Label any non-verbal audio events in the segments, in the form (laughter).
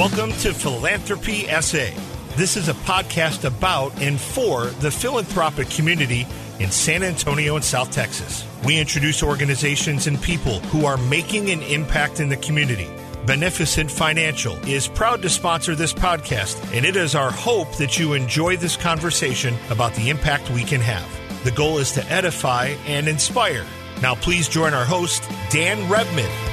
Welcome to Philanthropy SA. This is a podcast about and for the philanthropic community in San Antonio and South Texas. We introduce organizations and people who are making an impact in the community. Beneficent Financial is proud to sponsor this podcast, and it is our hope that you enjoy this conversation about the impact we can have. The goal is to edify and inspire. Now, please join our host, Dan Rebmann.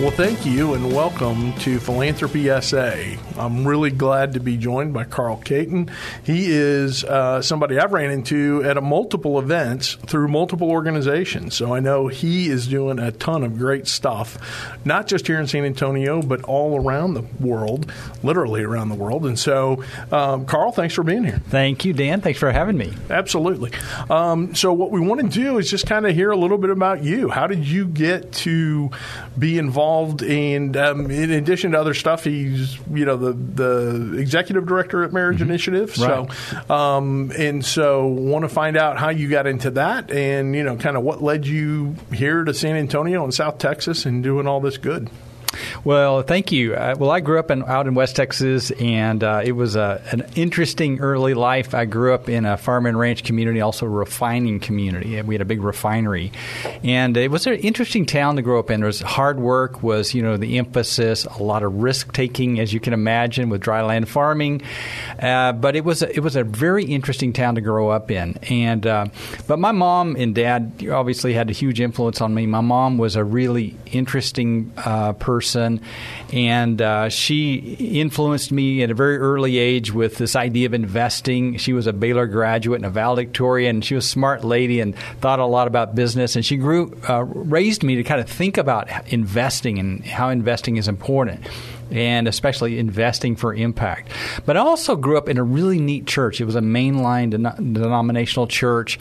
Well, thank you and welcome to Philanthropy SA. I'm really glad to be joined by Carl Caton. He is uh, somebody I've ran into at multiple events through multiple organizations. So I know he is doing a ton of great stuff, not just here in San Antonio, but all around the world, literally around the world. And so, um, Carl, thanks for being here. Thank you, Dan. Thanks for having me. Absolutely. Um, so, what we want to do is just kind of hear a little bit about you. How did you get to be involved? And um, in addition to other stuff, he's you know the the executive director at Marriage mm-hmm. Initiative. Right. So, um, and so want to find out how you got into that, and you know, kind of what led you here to San Antonio and South Texas and doing all this good. Well, thank you. Uh, well, I grew up in, out in West Texas, and uh, it was a, an interesting early life. I grew up in a farm and ranch community, also a refining community. We had a big refinery, and it was an interesting town to grow up in. There was hard work was you know the emphasis, a lot of risk taking, as you can imagine, with dry land farming. Uh, but it was a, it was a very interesting town to grow up in, and uh, but my mom and dad obviously had a huge influence on me. My mom was a really interesting uh, person person, and uh, she influenced me at a very early age with this idea of investing. She was a Baylor graduate and a valedictorian. She was a smart lady and thought a lot about business, and she grew uh, raised me to kind of think about investing and how investing is important and especially investing for impact. But I also grew up in a really neat church. It was a mainline den- denominational church,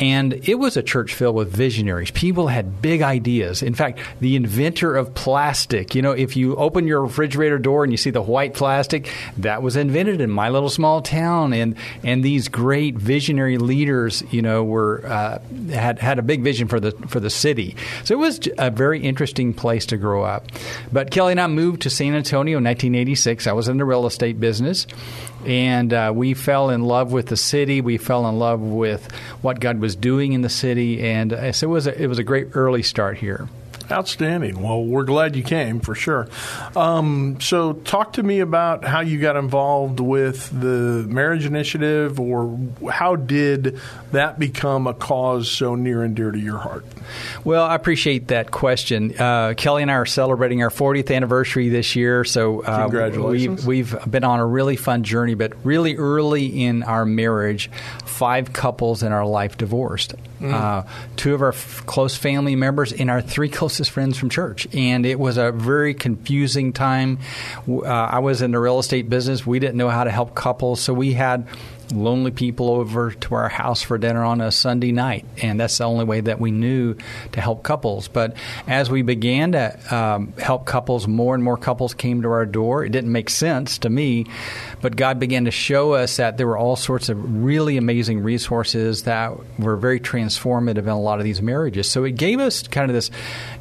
and it was a church filled with visionaries. People had big ideas. In fact, the inventor of plastic, you know, if you open your refrigerator door and you see the white plastic, that was invented in my little small town. And, and these great visionary leaders, you know, were, uh, had, had a big vision for the, for the city. So it was a very interesting place to grow up. But Kelly and I moved to San Antonio in 1986. I was in the real estate business and uh, we fell in love with the city. We fell in love with what God was doing in the city, and uh, so it was a, it was a great early start here. Outstanding. Well, we're glad you came for sure. Um, so, talk to me about how you got involved with the marriage initiative, or how did that become a cause so near and dear to your heart? Well, I appreciate that question. Uh, Kelly and I are celebrating our 40th anniversary this year, so uh, we've, we've been on a really fun journey. But really early in our marriage, five couples in our life divorced. Mm. Uh, two of our f- close family members and our three (laughs) closest friends from church. And it was a very confusing time. Uh, I was in the real estate business. We didn't know how to help couples, so we had lonely people over to our house for dinner on a Sunday night, and that's the only way that we knew to help couples. But as we began to um, help couples, more and more couples came to our door. It didn't make sense to me, but God began to show us that there were all sorts of really amazing resources that were very transformative in a lot of these marriages. So it gave us kind of this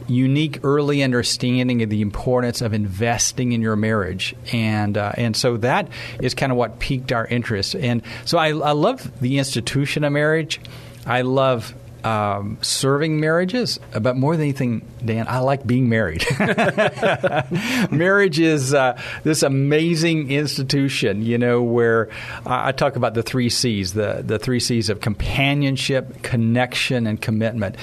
unique early understanding of the importance of investing in your marriage, and uh, and so that is kind of what piqued our interest. And so I, I love the institution of marriage. I love um, serving marriages, but more than anything, Dan, I like being married. (laughs) Marriage is uh, this amazing institution, you know, where I, I talk about the three C's, the, the three C's of companionship, connection, and commitment.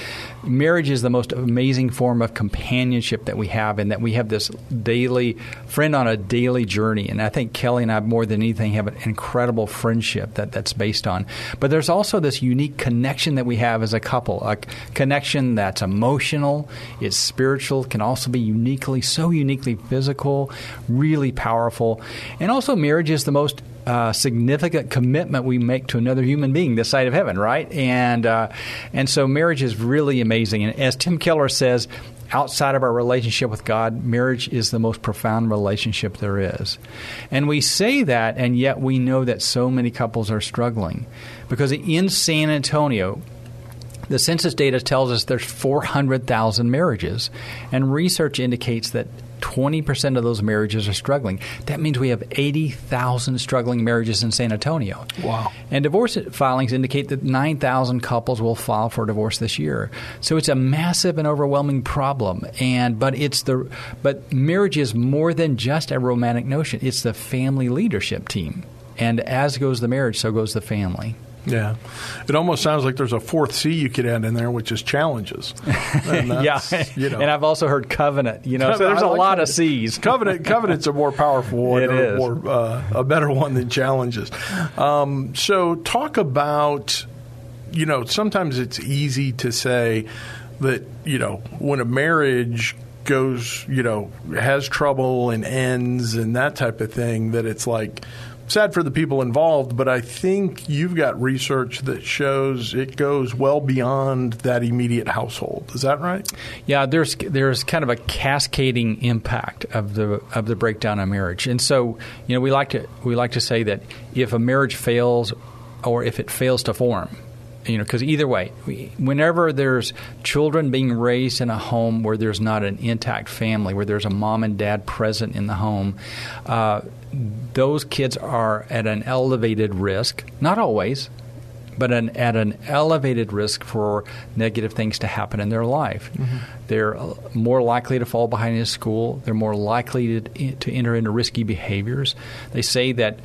Marriage is the most amazing form of companionship that we have, and that we have this daily friend on a daily journey. And I think Kelly and I, more than anything, have an incredible friendship that, that's based on. But there's also this unique connection that we have as a couple, a connection that's emotional, it's spiritual, can also be uniquely, so uniquely physical, really powerful. And also, marriage is the most uh, significant commitment we make to another human being this side of heaven, right? And uh, and so marriage is really amazing. And as Tim Keller says, outside of our relationship with God, marriage is the most profound relationship there is. And we say that, and yet we know that so many couples are struggling because in San Antonio. The census data tells us there's 400,000 marriages, and research indicates that 20% of those marriages are struggling. That means we have 80,000 struggling marriages in San Antonio. Wow. And divorce filings indicate that 9,000 couples will file for divorce this year. So it's a massive and overwhelming problem. And but it's the but marriage is more than just a romantic notion. It's the family leadership team. And as goes the marriage, so goes the family. Yeah, it almost sounds like there's a fourth C you could add in there, which is challenges. (laughs) yeah, you know. and I've also heard covenant. You know, so there's a like lot covenant. of C's. Covenant, covenant's a more powerful (laughs) one, it or, is. or uh, a better one than challenges. Um, so, talk about. You know, sometimes it's easy to say that you know when a marriage goes, you know, has trouble and ends and that type of thing, that it's like sad for the people involved, but I think you've got research that shows it goes well beyond that immediate household. Is that right? Yeah, there's there's kind of a cascading impact of the of the breakdown of marriage, and so you know we like to we like to say that if a marriage fails, or if it fails to form, you know, because either way, whenever there's children being raised in a home where there's not an intact family, where there's a mom and dad present in the home, uh, those kids are at an elevated risk, not always, but an, at an elevated risk for negative things to happen in their life. Mm-hmm. They're uh, more likely to fall behind in school. They're more likely to, to enter into risky behaviors. They say that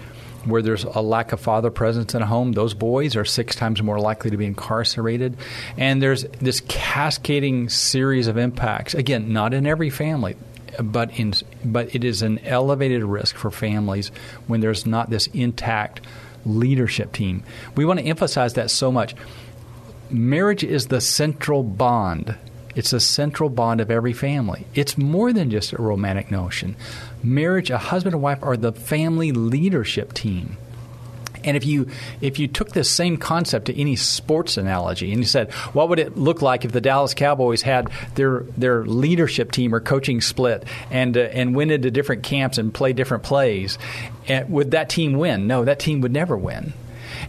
where there's a lack of father presence in a home, those boys are six times more likely to be incarcerated. And there's this cascading series of impacts. Again, not in every family but in but it is an elevated risk for families when there's not this intact leadership team. We want to emphasize that so much. Marriage is the central bond. It's a central bond of every family. It's more than just a romantic notion. Marriage, a husband and wife, are the family leadership team. And if you if you took this same concept to any sports analogy and you said, what would it look like if the Dallas Cowboys had their their leadership team or coaching split and uh, and went into different camps and play different plays, and would that team win? No, that team would never win.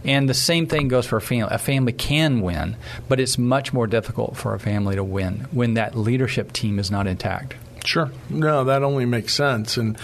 And the same thing goes for a family. A family can win, but it's much more difficult for a family to win when that leadership team is not intact. Sure. No, that only makes sense. And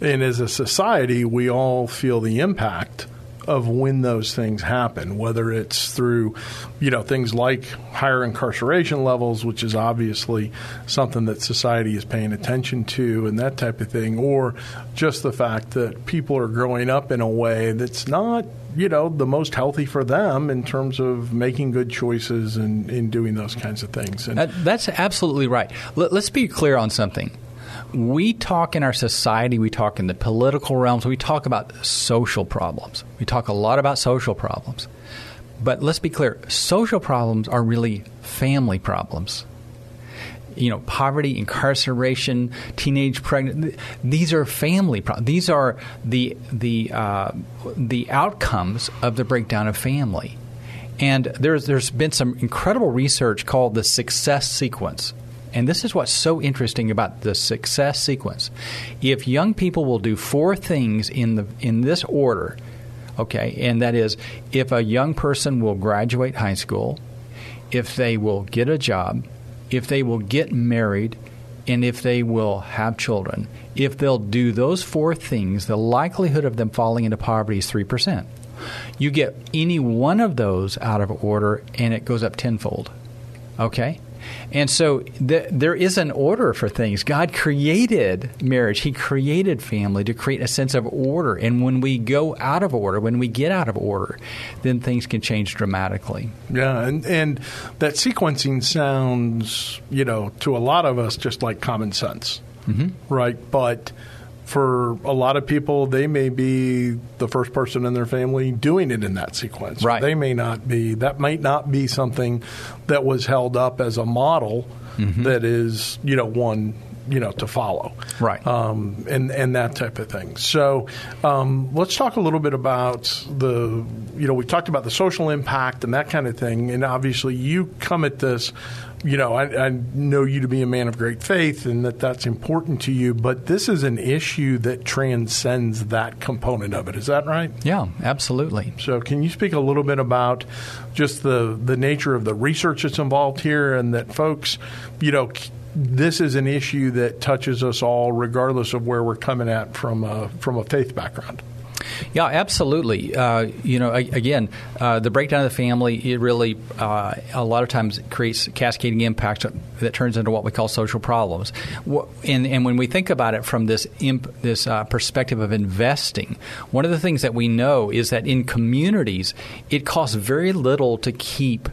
and as a society, we all feel the impact of when those things happen, whether it's through, you know, things like higher incarceration levels, which is obviously something that society is paying attention to and that type of thing, or just the fact that people are growing up in a way that's not, you know, the most healthy for them in terms of making good choices and in doing those kinds of things. And that's absolutely right. Let's be clear on something we talk in our society, we talk in the political realms, we talk about social problems. We talk a lot about social problems. But let's be clear social problems are really family problems. You know, poverty, incarceration, teenage pregnant. These are family problems. These are the the uh, the outcomes of the breakdown of family. And there's there's been some incredible research called the success sequence and this is what's so interesting about the success sequence. If young people will do four things in the in this order, okay, and that is if a young person will graduate high school, if they will get a job, if they will get married, and if they will have children, if they'll do those four things, the likelihood of them falling into poverty is 3%. You get any one of those out of order, and it goes up tenfold. Okay? And so th- there is an order for things. God created marriage, He created family to create a sense of order. And when we go out of order, when we get out of order, then things can change dramatically. Yeah, and, and that sequencing sounds, you know, to a lot of us just like common sense, mm-hmm. right? But for a lot of people, they may be the first person in their family doing it in that sequence. Right. They may not be. That might not be something that was held up as a model mm-hmm. that is, you know, one you know to follow, right? Um, and and that type of thing. So um, let's talk a little bit about the you know we talked about the social impact and that kind of thing, and obviously you come at this you know, I, I, know you to be a man of great faith and that that's important to you, but this is an issue that transcends that component of it. Is that right? Yeah, absolutely. So, can you speak a little bit about just the, the nature of the research that's involved here and that folks, you know, this is an issue that touches us all, regardless of where we're coming at from a, from a faith background? Yeah, absolutely. Uh, you know, again, uh, the breakdown of the family it really uh, a lot of times creates cascading impacts that turns into what we call social problems. And, and when we think about it from this imp, this uh, perspective of investing, one of the things that we know is that in communities, it costs very little to keep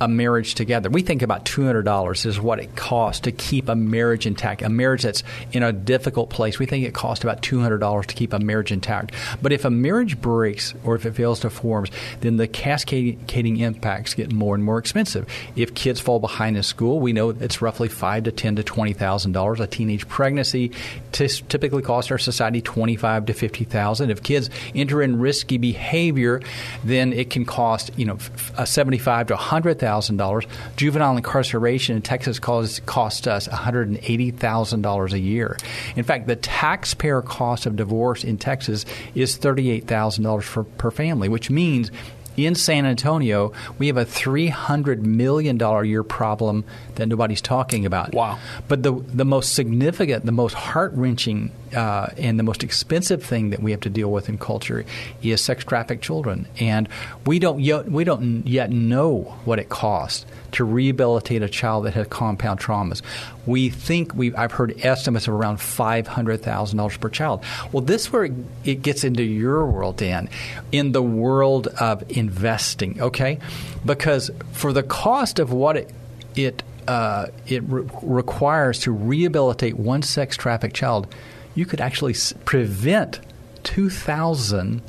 a marriage together. We think about $200 is what it costs to keep a marriage intact, a marriage that's in a difficult place. We think it costs about $200 to keep a marriage intact. But if a marriage breaks or if it fails to form, then the cascading impacts get more and more expensive. If kids fall behind in school, we know it's roughly five to ten to twenty thousand dollars. A teenage pregnancy t- typically costs our society twenty five to fifty thousand. If kids enter in risky behavior, then it can cost you know seventy five to hundred $100,000. Juvenile incarceration in Texas costs, cost us $180,000 a year. In fact, the taxpayer cost of divorce in Texas is $38,000 per family, which means in San Antonio, we have a $300 million a year problem that nobody's talking about. Wow. But the, the most significant, the most heart wrenching, uh, and the most expensive thing that we have to deal with in culture is sex trafficked children. And we don't, yet, we don't yet know what it costs to rehabilitate a child that has compound traumas. We think we I've heard estimates of around five hundred thousand dollars per child. Well, this where it gets into your world, Dan, in the world of investing. Okay, because for the cost of what it it uh, it re- requires to rehabilitate one sex trafficked child, you could actually s- prevent two thousand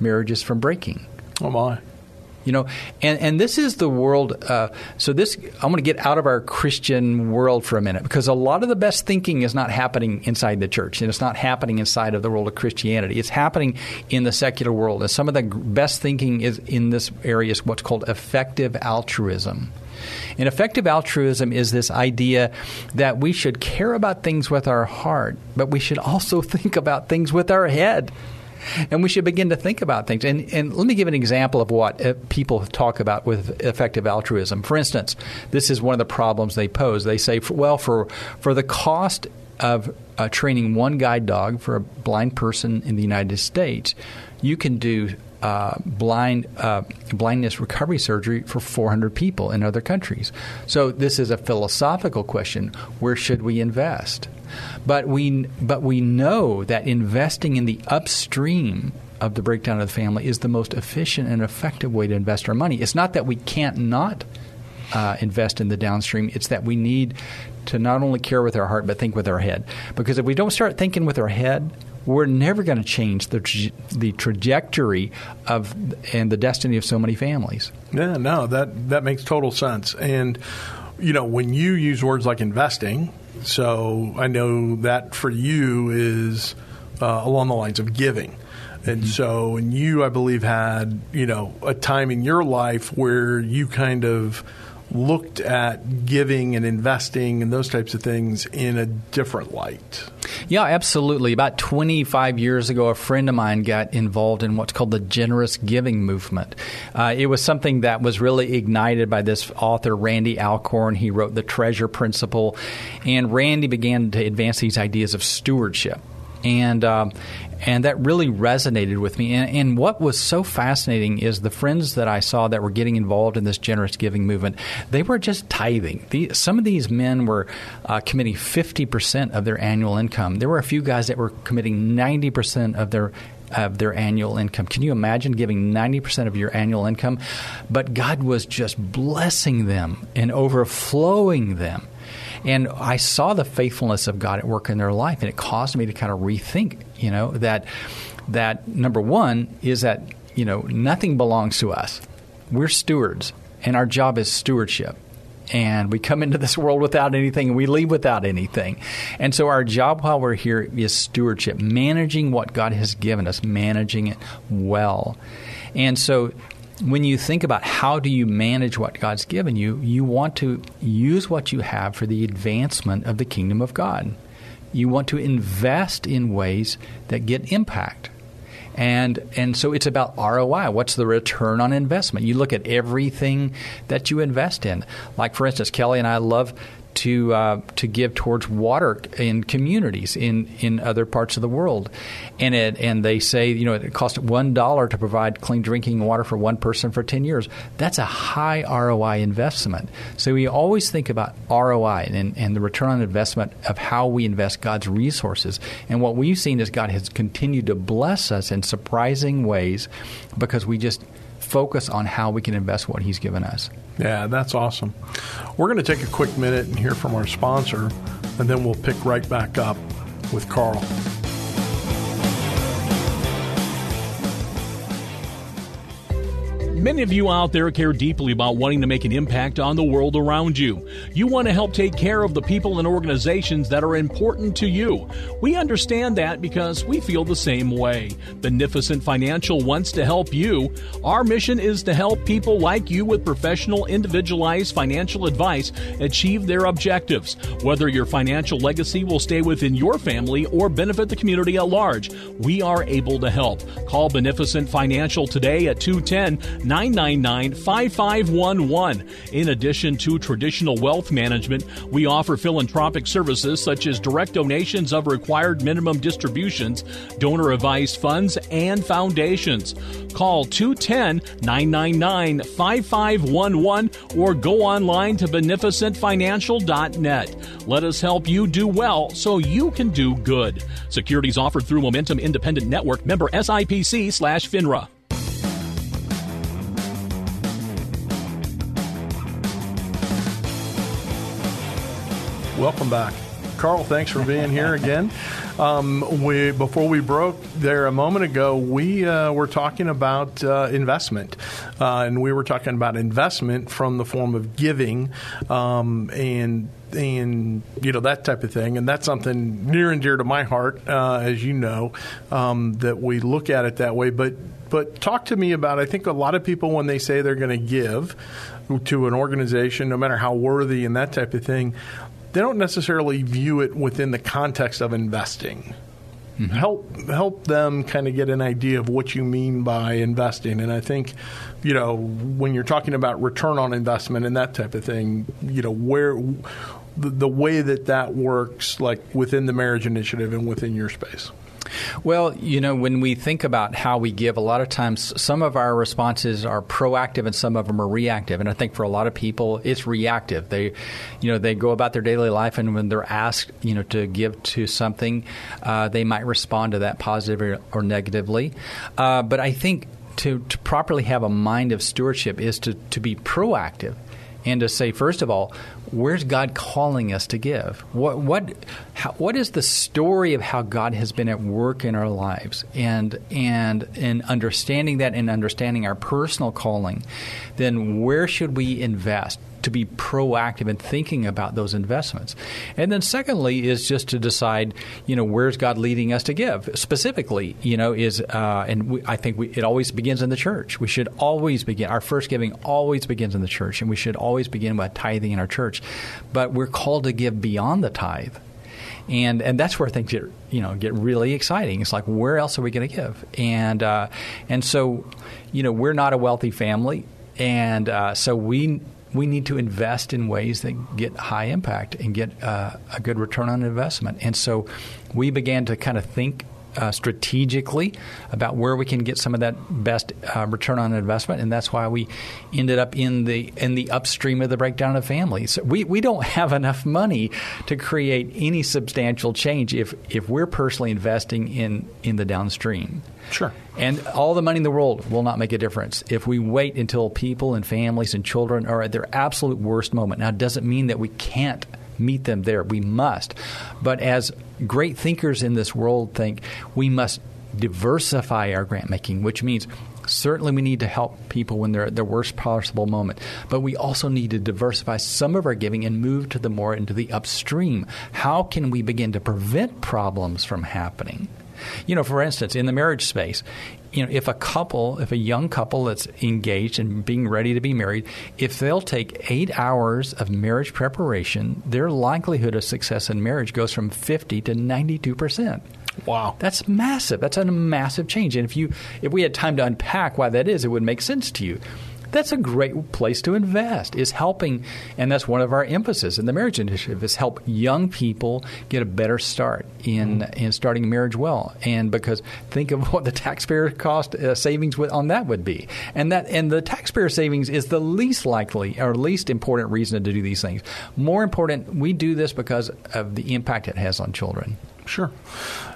marriages from breaking. Oh my! You know, and, and this is the world. Uh, so this, I'm going to get out of our Christian world for a minute because a lot of the best thinking is not happening inside the church, and it's not happening inside of the world of Christianity. It's happening in the secular world, and some of the best thinking is in this area is what's called effective altruism. And effective altruism is this idea that we should care about things with our heart, but we should also (laughs) think about things with our head and we should begin to think about things. And, and let me give an example of what uh, people talk about with effective altruism. For instance, this is one of the problems they pose. They say, well, for for the cost of uh, training one guide dog for a blind person in the United States, you can do uh, blind uh, blindness recovery surgery for 400 people in other countries. So this is a philosophical question: Where should we invest? But we, but we know that investing in the upstream of the breakdown of the family is the most efficient and effective way to invest our money. It's not that we can't not uh, invest in the downstream. It's that we need to not only care with our heart but think with our head. Because if we don't start thinking with our head, we're never going to change the tra- the trajectory of and the destiny of so many families. Yeah, no, that that makes total sense. And you know, when you use words like investing, so I know that for you is uh, along the lines of giving. And mm-hmm. so, and you, I believe, had, you know, a time in your life where you kind of looked at giving and investing and those types of things in a different light. Yeah, absolutely. About 25 years ago, a friend of mine got involved in what's called the generous giving movement. Uh, it was something that was really ignited by this author, Randy Alcorn. He wrote The Treasure Principle, and Randy began to advance these ideas of stewardship and um, and that really resonated with me. And, and, what was so fascinating is the friends that I saw that were getting involved in this generous giving movement. They were just tithing. The, some of these men were uh, committing fifty percent of their annual income. There were a few guys that were committing ninety percent of their of their annual income. Can you imagine giving 90% of your annual income? But God was just blessing them and overflowing them. And I saw the faithfulness of God at work in their life, and it caused me to kind of rethink, you know, that that number one is that you know nothing belongs to us. We're stewards, and our job is stewardship and we come into this world without anything and we leave without anything. And so our job while we're here is stewardship, managing what God has given us, managing it well. And so when you think about how do you manage what God's given you, you want to use what you have for the advancement of the kingdom of God. You want to invest in ways that get impact. And and so it's about ROI. What's the return on investment? You look at everything that you invest in. Like for instance, Kelly and I love to uh, to give towards water in communities in, in other parts of the world, and it and they say you know it costs one dollar to provide clean drinking water for one person for ten years. That's a high ROI investment. So we always think about ROI and, and the return on investment of how we invest God's resources. And what we've seen is God has continued to bless us in surprising ways because we just focus on how we can invest what He's given us. Yeah, that's awesome. We're going to take a quick minute and hear from our sponsor, and then we'll pick right back up with Carl. Many of you out there care deeply about wanting to make an impact on the world around you. You want to help take care of the people and organizations that are important to you. We understand that because we feel the same way. Beneficent Financial wants to help you. Our mission is to help people like you with professional, individualized financial advice achieve their objectives. Whether your financial legacy will stay within your family or benefit the community at large, we are able to help. Call Beneficent Financial today at 210 999 5511. In addition to traditional wealth management, we offer philanthropic services such as direct donations of required minimum distributions, donor advised funds, and foundations. Call 210 999 5511 or go online to beneficentfinancial.net. Let us help you do well so you can do good. Securities offered through Momentum Independent Network, member SIPC slash FINRA. Welcome back. Carl, thanks for being here again. Um, we before we broke there a moment ago, we uh, were talking about uh, investment, uh, and we were talking about investment from the form of giving, um, and and you know that type of thing, and that's something near and dear to my heart, uh, as you know, um, that we look at it that way. But but talk to me about. I think a lot of people when they say they're going to give to an organization, no matter how worthy and that type of thing, they don't necessarily view it within the context of investing. Mm-hmm. Help help them kind of get an idea of what you mean by investing, and I think, you know, when you're talking about return on investment and that type of thing, you know, where the, the way that that works, like within the marriage initiative and within your space. Well, you know, when we think about how we give, a lot of times some of our responses are proactive and some of them are reactive. And I think for a lot of people, it's reactive. They, you know, they go about their daily life, and when they're asked, you know, to give to something, uh, they might respond to that positively or negatively. Uh, but I think to, to properly have a mind of stewardship is to, to be proactive and to say, first of all, where's God calling us to give? What what how, what is the story of how God has been at work in our lives? And and in understanding that and understanding our personal calling, then where should we invest? to be proactive in thinking about those investments. And then secondly is just to decide, you know, where's God leading us to give? Specifically, you know, is uh, and we, I think we, it always begins in the church. We should always begin our first giving always begins in the church, and we should always begin by tithing in our church. But we're called to give beyond the tithe and and that's where things get you know get really exciting. It's like where else are we going to give? And uh, and so you know we're not a wealthy family, and uh, so we we need to invest in ways that get high impact and get uh, a good return on investment. And so we began to kind of think uh, strategically about where we can get some of that best uh, return on investment, and that's why we ended up in the in the upstream of the breakdown of families. We we don't (laughs) have enough money to create any substantial change if if we're personally investing in in the downstream. Sure. And all the money in the world will not make a difference if we wait until people and families and children are at their absolute worst moment. Now, it doesn't mean that we can't meet them there. We must. But as great thinkers in this world think, we must diversify our grant making, which means certainly we need to help people when they're at their worst possible moment. But we also need to diversify some of our giving and move to the more into the upstream. How can we begin to prevent problems from happening? You know, for instance, in the marriage space, you know, if a couple, if a young couple that's engaged and being ready to be married, if they'll take eight hours of marriage preparation, their likelihood of success in marriage goes from 50 to 92 percent. Wow, that's massive. That's a massive change. And if you, if we had time to unpack why that is, it would make sense to you that's a great place to invest is helping and that's one of our emphasis in the marriage initiative is help young people get a better start in mm. in starting marriage well. And because think of (laughs) what the taxpayer cost uh, savings on that would be. And that and the taxpayer savings is the least likely or least important reason to do these things. More important we do this because of the impact it has on children. Sure.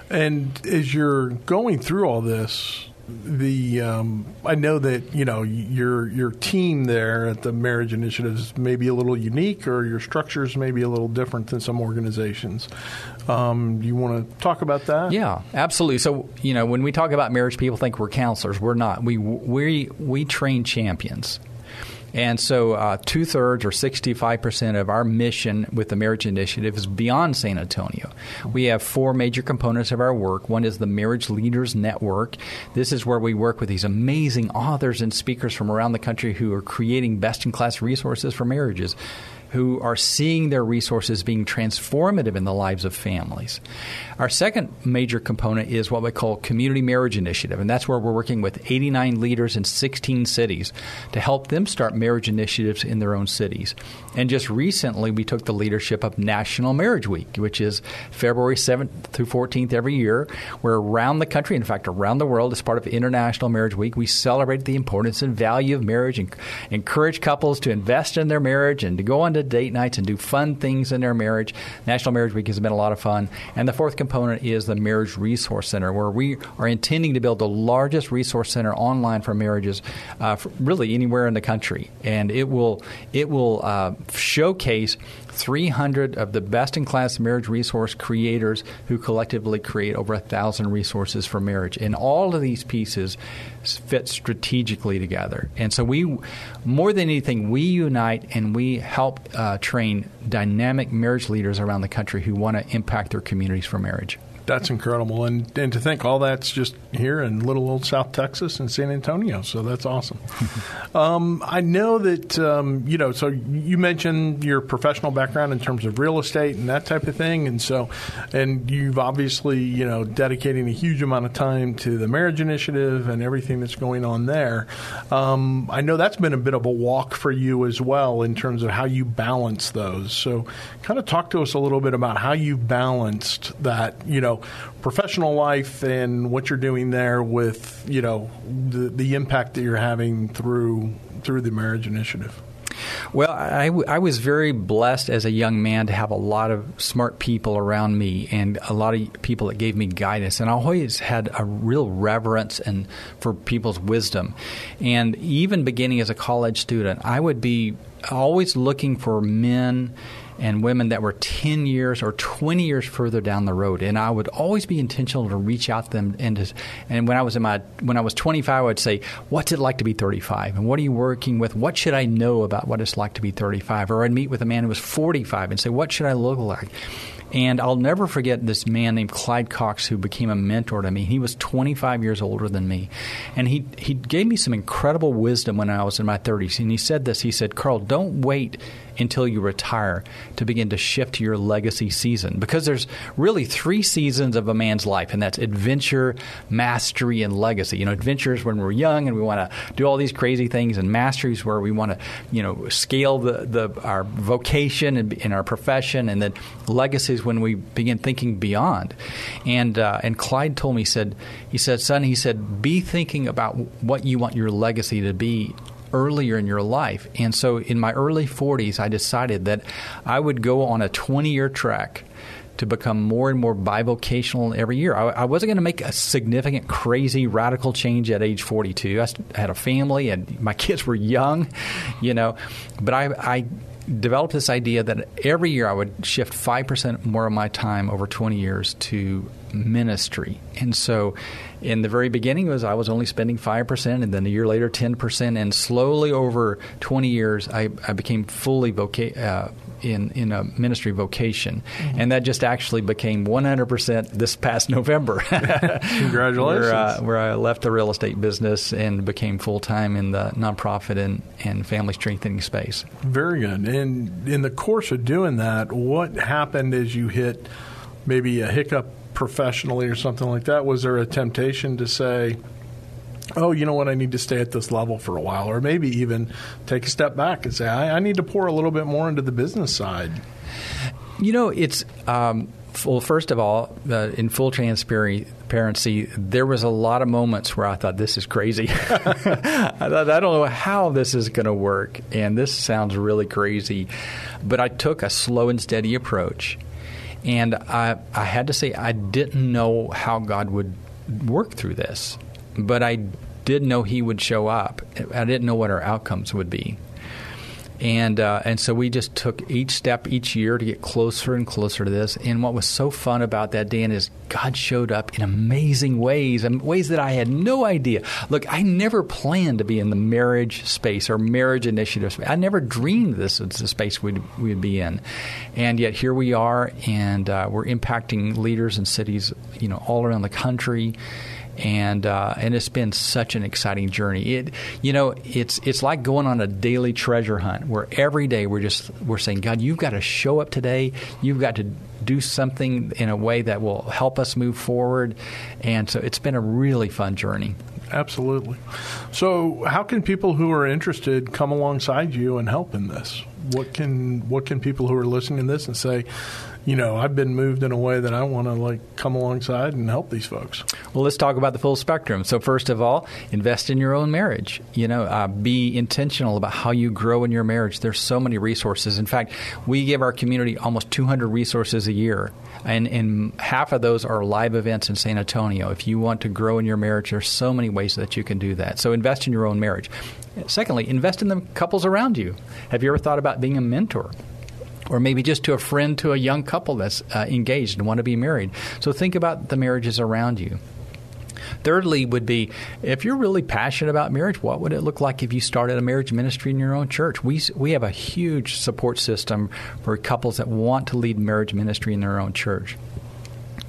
And as you're going through all this the um, I know that you know your your team there at the Marriage Initiative is maybe a little unique, or your structures may be a little different than some organizations. Um, do you want to talk about that? Yeah, absolutely. So you know, when we talk about marriage, people think we're counselors. We're not. We we we train champions. And so, uh, two thirds or 65% of our mission with the Marriage Initiative is beyond San Antonio. We have four major components of our work. One is the Marriage Leaders Network. This is where we work with these amazing authors and speakers from around the country who are creating best in class resources for marriages who are seeing their resources being transformative in the lives of families. Our second major component is what we call Community Marriage Initiative, and that's where we're working with 89 leaders in 16 cities to help them start marriage initiatives in their own cities. And just recently, we took the leadership of National Marriage Week, which is February 7th through 14th every year, where around the country, in fact, around the world, as part of International Marriage Week, we celebrate the importance and value of marriage and encourage couples to invest in their marriage and to go on to date nights and do fun things in their marriage. National Marriage Week has been a lot of fun. And the fourth component is the Marriage Resource Center, where we are intending to build the largest resource center online for marriages, uh, for really anywhere in the country. And it will it will uh, showcase 300 of the best in class marriage resource creators who collectively create over a thousand resources for marriage. And all of these pieces fit strategically together. And so we, more than anything, we unite and we help uh, train dynamic marriage leaders around the country who want to impact their communities for marriage. That's incredible, and and to think all that's just here in little old South Texas and San Antonio. So that's awesome. (laughs) um, I know that um, you know. So you mentioned your professional background in terms of real estate and that type of thing, and so and you've obviously you know dedicating a huge amount of time to the marriage initiative and everything that's going on there. Um, I know that's been a bit of a walk for you as well in terms of how you balance those. So kind of talk to us a little bit about how you balanced that. You know professional life and what you're doing there with you know the the impact that you're having through through the marriage initiative. Well, I, I was very blessed as a young man to have a lot of smart people around me and a lot of people that gave me guidance. And I always had a real reverence and for people's wisdom. And even beginning as a college student, I would be always looking for men and women that were 10 years or 20 years further down the road. And I would always be intentional to reach out to them. And, to, and when I was in my when I was 25, I would say, "What's it like to be 35? And what are you working with? What should I know about what it's like to be 35?" Or I'd meet with a man who was 45 and say, "What should I look like?" And I'll never forget this man named Clyde Cox who became a mentor to me. He was 25 years older than me. And he, he gave me some incredible wisdom when I was in my 30s. And he said this He said, Carl, don't wait until you retire to begin to shift your legacy season. Because there's really three seasons of a man's life, and that's adventure, mastery, and legacy. You know, adventure is when we're young and we want to do all these crazy things, and mastery is where we want to, you know, scale the, the our vocation and, and our profession, and then legacy is when we begin thinking beyond. And uh, and Clyde told me, he said, he said, son, he said, be thinking about what you want your legacy to be earlier in your life. And so in my early 40s, I decided that I would go on a 20 year track to become more and more bivocational every year. I, I wasn't going to make a significant, crazy, radical change at age 42. I had a family and my (laughs) kids were young, you know, but I, I developed this idea that every year I would shift 5% more of my time over 20 years to ministry. And so in the very beginning was I was only spending 5% and then a year later 10% and slowly over 20 years I, I became fully voca- uh, in in a ministry vocation, mm-hmm. and that just actually became 100% this past November. (laughs) Congratulations! where, uh, where, I left the real estate business and became full time in the nonprofit and and family strengthening space. Very good. And in the course of doing that, what happened as you hit maybe a hiccup professionally or something like that? Was there a temptation to say? Oh, you know what, I need to stay at this level for a while, or maybe even take a step back and say, I, I need to pour a little bit more into the business side? You know, it's. Um, well, first of all, uh, in full transparency, there was a lot of moments where I thought, this is crazy. (laughs) I thought, I don't know how this is going to work, and this sounds really crazy. But I took a slow and steady approach. And I, I had to say, I didn't know how God would work through this but I did know he would show up. I didn't know what our outcomes would be. And uh, and so we just took each step each year to get closer and closer to this. And what was so fun about that, Dan, is God showed up in amazing ways, and ways that I had no idea. Look, I never planned to be in the marriage space or marriage initiative space. I never dreamed this was the space we'd, we'd be in, and yet here we are, and uh, we're impacting leaders in cities, you know, all around the country and uh, and it's been such an exciting journey. It you know it's it's like going on a daily treasure hunt where every day we're just we're saying God, you've got to show up today. You've got to do something in a way that will help us move forward, and so it's been a really fun journey. Absolutely. So, how can people who are interested come alongside you and help in this? What can what can people who are listening to this and say, you know, I've been moved in a way that I want to like come alongside and help these folks. Well, let's talk about the full spectrum. So, first of all, invest in your own marriage. You know, uh, be intentional about how you grow in your marriage. There's so many resources. In fact, we give our community almost 200 resources a year, and, and half of those are live events in San Antonio. If you want to grow in your marriage, there's so many ways that you can do that. So, invest in your own marriage. Secondly, invest in the couples around you. Have you ever thought about being a mentor? Or maybe just to a friend to a young couple that's uh, engaged and want to be married. So think about the marriages around you. Thirdly, would be if you're really passionate about marriage, what would it look like if you started a marriage ministry in your own church? We, we have a huge support system for couples that want to lead marriage ministry in their own church.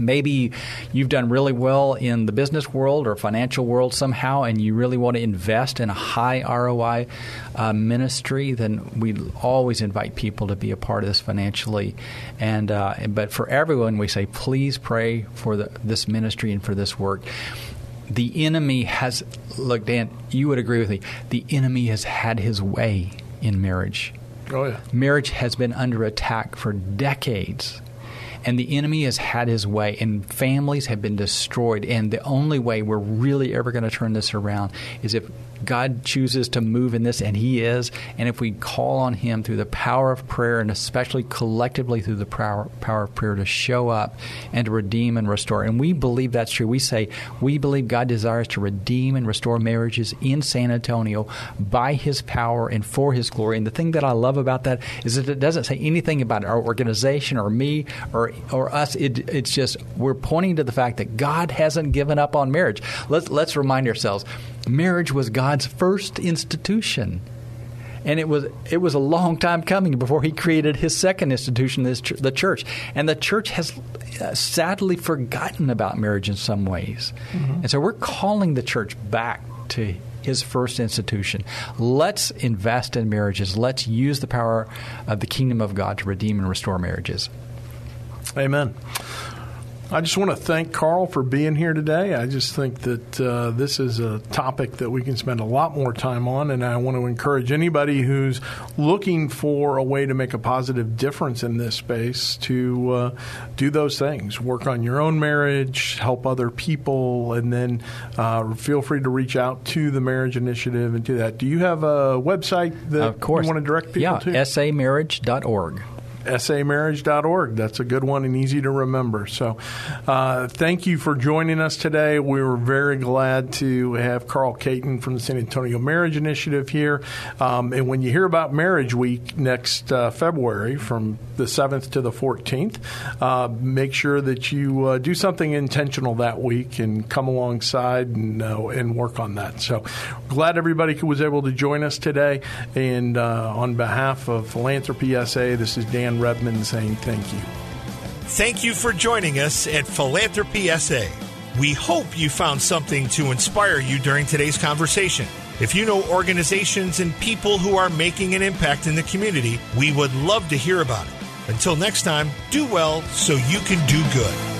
Maybe you've done really well in the business world or financial world somehow, and you really want to invest in a high ROI uh, ministry. Then we always invite people to be a part of this financially. And uh, but for everyone, we say please pray for the, this ministry and for this work the enemy has look dan you would agree with me the enemy has had his way in marriage oh yeah marriage has been under attack for decades and the enemy has had his way, and families have been destroyed. And the only way we're really ever going to turn this around is if God chooses to move in this, and He is, and if we call on Him through the power of prayer, and especially collectively through the power, power of prayer to show up and to redeem and restore. And we believe that's true. We say we believe God desires to redeem and restore marriages in San Antonio by His power and for His glory. And the thing that I love about that is that it doesn't say anything about our organization or me or or us. It, it's just we're pointing to the fact that God hasn't given up on marriage. Let's let's remind ourselves marriage was God's first institution. And it was it was a long time coming before he created his second institution, the church. And the church has uh, sadly forgotten about marriage in some ways. Mm-hmm. And so we're calling the church back to his first institution. Let's invest in marriages. Let's use the power of the kingdom of God to redeem and restore marriages. Amen. I just want to thank Carl for being here today. I just think that uh, this is a topic that we can spend a lot more time on, and I want to encourage anybody who's looking for a way to make a positive difference in this space to uh, do those things. Work on your own marriage, help other people, and then uh, feel free to reach out to the Marriage Initiative and do that. Do you have a website that of course. you want to direct people to? yeah, to? samarriage.org samarriage.org. That's a good one and easy to remember. So, uh, thank you for joining us today. We were very glad to have Carl Caton from the San Antonio Marriage Initiative here. Um, and when you hear about Marriage Week next uh, February, from the 7th to the 14th, uh, make sure that you uh, do something intentional that week and come alongside and, uh, and work on that. So, glad everybody was able to join us today. And uh, on behalf of Philanthropy SA, this is Dan. Rebmann saying thank you. Thank you for joining us at Philanthropy SA. We hope you found something to inspire you during today's conversation. If you know organizations and people who are making an impact in the community, we would love to hear about it. Until next time, do well so you can do good.